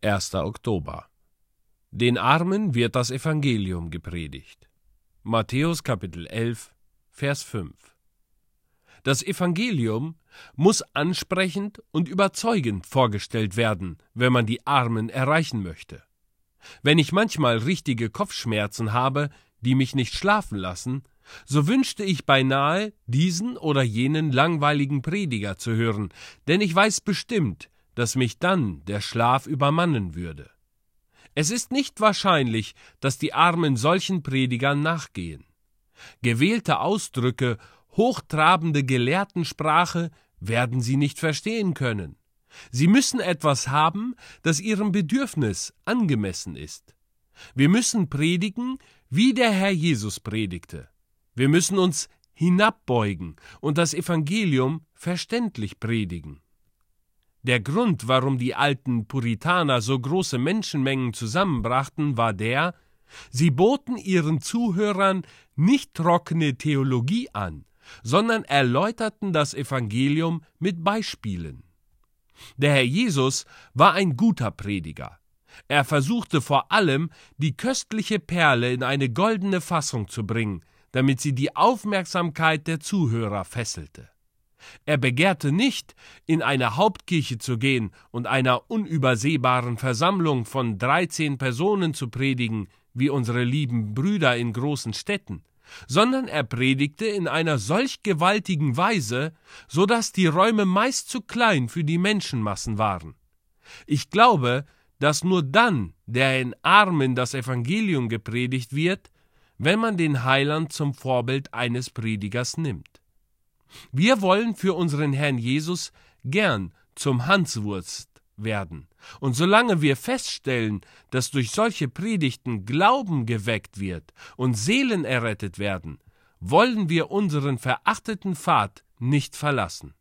1. Oktober. Den Armen wird das Evangelium gepredigt. Matthäus Kapitel 11, Vers 5. Das Evangelium muss ansprechend und überzeugend vorgestellt werden, wenn man die Armen erreichen möchte. Wenn ich manchmal richtige Kopfschmerzen habe, die mich nicht schlafen lassen, so wünschte ich beinahe, diesen oder jenen langweiligen Prediger zu hören, denn ich weiß bestimmt, dass mich dann der Schlaf übermannen würde. Es ist nicht wahrscheinlich, dass die Armen solchen Predigern nachgehen. Gewählte Ausdrücke, hochtrabende Gelehrtensprache werden sie nicht verstehen können. Sie müssen etwas haben, das ihrem Bedürfnis angemessen ist. Wir müssen predigen, wie der Herr Jesus predigte. Wir müssen uns hinabbeugen und das Evangelium verständlich predigen. Der Grund, warum die alten Puritaner so große Menschenmengen zusammenbrachten, war der, sie boten ihren Zuhörern nicht trockene Theologie an, sondern erläuterten das Evangelium mit Beispielen. Der Herr Jesus war ein guter Prediger. Er versuchte vor allem, die köstliche Perle in eine goldene Fassung zu bringen, damit sie die Aufmerksamkeit der Zuhörer fesselte. Er begehrte nicht, in eine Hauptkirche zu gehen und einer unübersehbaren Versammlung von dreizehn Personen zu predigen, wie unsere lieben Brüder in großen Städten, sondern er predigte in einer solch gewaltigen Weise, so dass die Räume meist zu klein für die Menschenmassen waren. Ich glaube, dass nur dann der in Armen das Evangelium gepredigt wird, wenn man den Heiland zum Vorbild eines Predigers nimmt. Wir wollen für unseren Herrn Jesus gern zum Hanswurst werden. Und solange wir feststellen, dass durch solche Predigten Glauben geweckt wird und Seelen errettet werden, wollen wir unseren verachteten Pfad nicht verlassen.